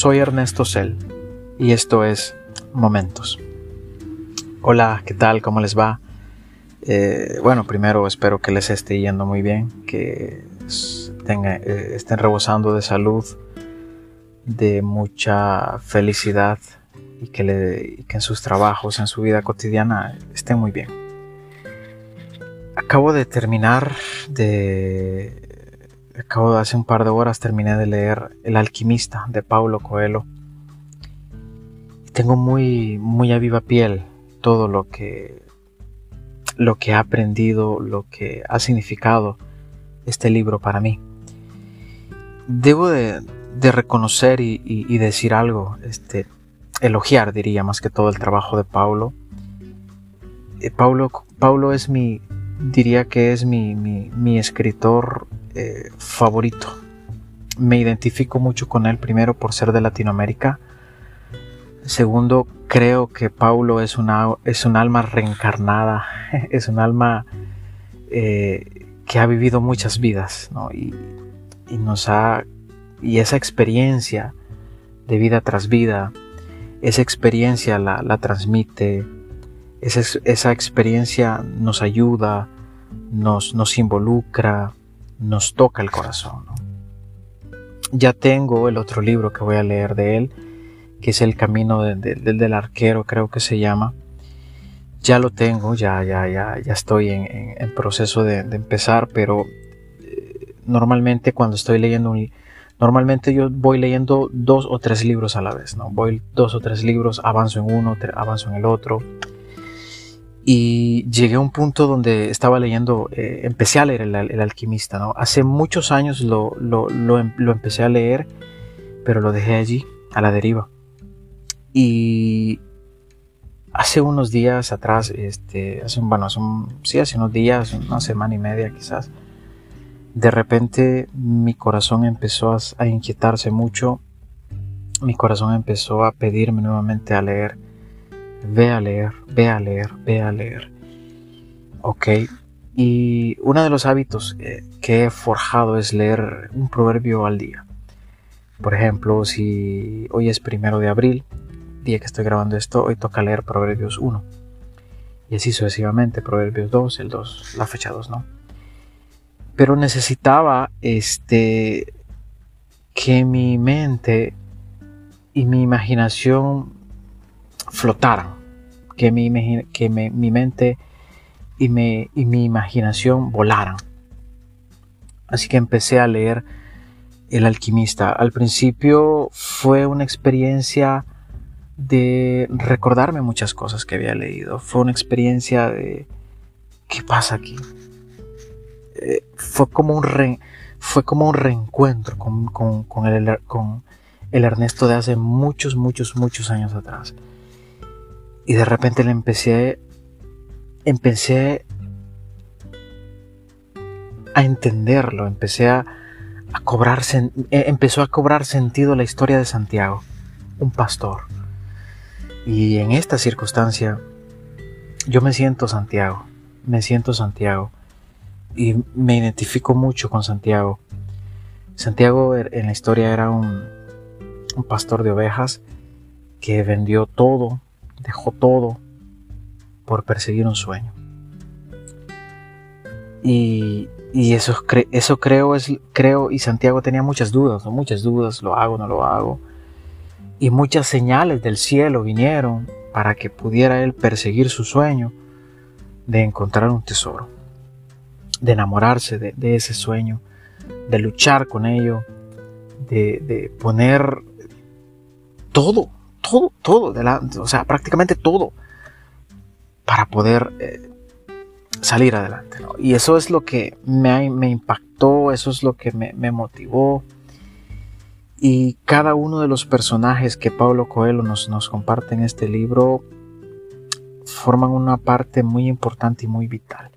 soy Ernesto Cel y esto es Momentos. Hola, ¿qué tal? ¿Cómo les va? Eh, bueno, primero espero que les esté yendo muy bien, que eh, estén rebosando de salud, de mucha felicidad y que, le, que en sus trabajos, en su vida cotidiana estén muy bien. Acabo de terminar de acabo de hace un par de horas terminé de leer El alquimista de Paulo Coelho. Tengo muy, muy a viva piel todo lo que, lo que he aprendido, lo que ha significado este libro para mí. Debo de, reconocer y, decir algo, este, elogiar diría más que todo el trabajo de Paulo. Eh, Paulo, Paulo es mi, diría que es mi, mi escritor eh, favorito. Me identifico mucho con él, primero por ser de Latinoamérica. Segundo, creo que Paulo es, una, es un alma reencarnada, es un alma eh, que ha vivido muchas vidas, y, nos ha, y esa experiencia de vida tras vida, esa experiencia la, transmite, esa, esa, experiencia nos ayuda, nos, nos involucra, nos toca el corazón. Ya tengo el otro libro que voy a leer de él, que es El Camino del Arquero, creo que se llama. Ya lo tengo, ya, ya, ya, ya estoy en, proceso de, empezar, pero eh, normalmente cuando estoy leyendo normalmente yo voy leyendo dos o tres libros a la vez, ¿no? Voy dos o tres libros, avanzo en uno, avanzo en el otro, y llegué a un punto donde estaba leyendo, eh, empecé a leer el, alquimista. Hace muchos años lo, em, lo, empecé a leer, pero lo dejé allí, a la deriva. Y hace unos días atrás, este, hace, bueno, hace sí, hace unos días, una semana y media quizás, de repente mi corazón empezó a inquietarse mucho, mi corazón empezó a pedirme nuevamente a leer ve a leer, ve a leer, ve a leer. Ok. Y uno de los hábitos eh, que he forjado es leer un proverbio al día. Por ejemplo, si hoy es primero de abril, día que estoy grabando esto, hoy toca leer Proverbios 1. Y así sucesivamente, Proverbios 2, el 2, la fecha 2, ¿no? Pero necesitaba este que mi mente y mi imaginación flotaran, que mi, que mi mente y, mi imaginación volaran. Así que empecé a leer El alquimista. Al principio fue una experiencia de recordarme muchas cosas que había leído. Fue una experiencia de ¿qué pasa aquí? Eh, fue, como un fue como un reencuentro con, con, el, con el Ernesto de hace muchos, muchos, muchos años atrás. Y de repente le empecé, empecé a entenderlo, empecé a, cobrar, e, empezó a cobrar sentido la historia de Santiago, un pastor. Y en esta circunstancia, yo me siento Santiago, me siento Santiago y me identifico mucho con Santiago. Santiago er, en la historia era un, un pastor de ovejas que vendió todo dejó todo por perseguir un sueño. Y, eso, eso creo, es, creo, y Santiago tenía muchas dudas, muchas dudas, lo hago, no lo hago. Y muchas señales del cielo vinieron para que pudiera él perseguir su sueño de encontrar un tesoro, de enamorarse de, ese sueño, de luchar con ello, de, de poner todo todo, todo, o sea, prácticamente todo para poder eh, salir adelante. Y eso es lo que me, impactó, eso es lo que me, motivó. Y cada uno de los personajes que Pablo Coelho nos, nos comparte en este libro forman una parte muy importante y muy vital.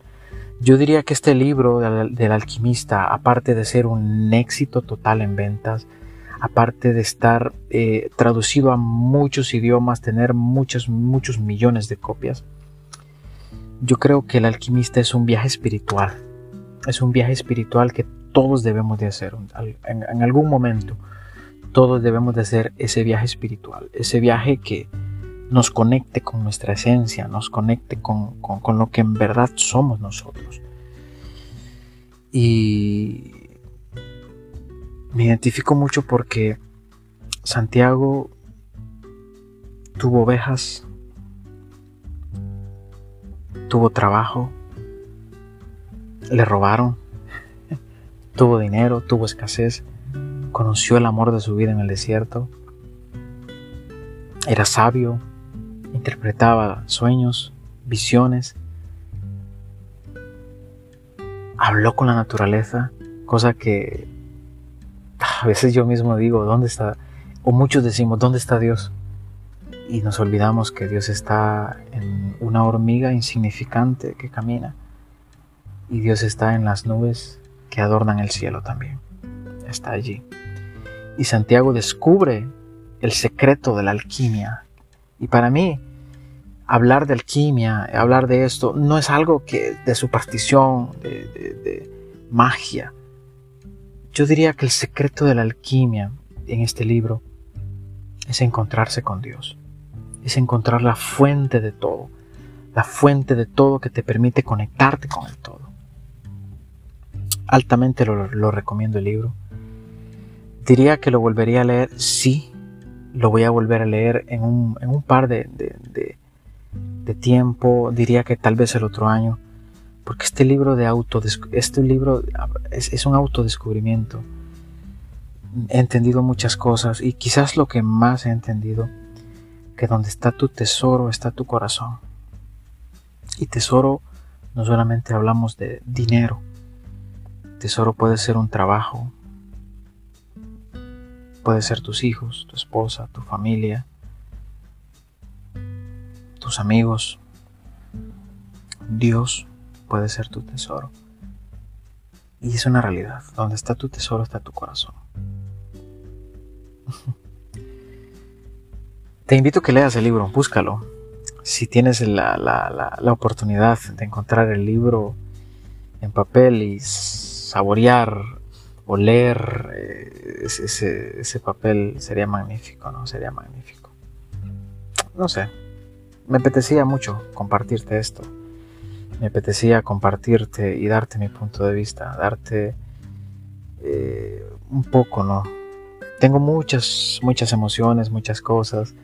Yo diría que este libro del alquimista, aparte de ser un éxito total en ventas, aparte de estar eh, traducido a muchos idiomas, tener muchos, muchos millones de copias, yo creo que el alquimista es un viaje espiritual. Es un viaje espiritual que todos debemos de hacer en, algún momento. todos debemos de hacer ese viaje espiritual, ese viaje que nos conecte con nuestra esencia, nos conecte con, con lo que en verdad somos nosotros. Y me identifico mucho porque Santiago tuvo ovejas, tuvo trabajo, le robaron, tuvo dinero, tuvo escasez, conoció el amor de su vida en el desierto, era sabio, interpretaba sueños, visiones, habló con la naturaleza, cosa que a veces yo mismo digo, ¿dónde está? O muchos decimos, ¿dónde está Dios? Y nos olvidamos que Dios está en una hormiga insignificante que camina. Y Dios está en las nubes que adornan el cielo también. Está allí. Y Santiago descubre el secreto de la alquimia. Y para mí, hablar de alquimia, hablar de esto, no es algo que de superstición, de, de magia. Yo diría que el secreto de la alquimia en este libro es encontrarse con Dios, es encontrar la fuente de todo, la fuente de todo que te permite conectarte con el todo. Altamente lo, recomiendo el libro. Diría que lo volvería a leer, sí, lo voy a volver a leer en un, par de, de, tiempo, diría que tal vez el otro año, porque este libro de auto, este libro es, es un autodescubrimiento he entendido muchas cosas y quizás lo que más he entendido, que donde está tu tesoro está tu corazón. Y tesoro no solamente hablamos de dinero, tesoro puede ser un trabajo, puede ser tus hijos, tu esposa, tu familia, tus amigos. Dios puede ser tu tesoro. Y es una realidad. Donde está tu tesoro está tu corazón. Te invito a que leas el libro, búscalo. Si tienes la, oportunidad de encontrar el libro en papel y saborear o leer eh, ese, ese, papel sería magnífico, ¿no? Sería magnífico. No sé, me apetecía mucho compartirte esto. Me apetecía compartirte y darte mi punto de vista, darte eh, un poco, ¿no? tengo muchas, muchas emociones, muchas cosas.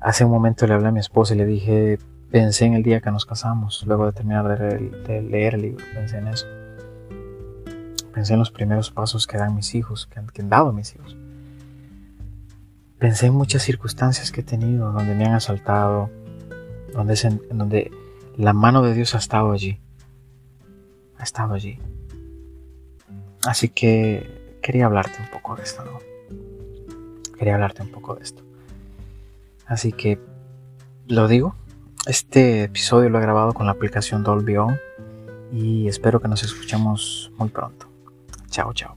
Hace un momento le hablé a mi esposa y le dije, pensé en el día que nos casamos, luego de terminar de leer, el libro, pensé en eso. Pensé en los primeros pasos que dan mis hijos, que han, dado mis hijos. Pensé en muchas circunstancias que he tenido, donde me han asaltado, donde, donde la mano de Dios ha estado allí. Ha estado allí. Así que quería hablarte un poco de esto, ¿no? quería hablarte un poco de esto. Así que lo digo, este episodio lo he grabado con la aplicación Dolby y espero que nos escuchemos muy pronto. Chao, chao.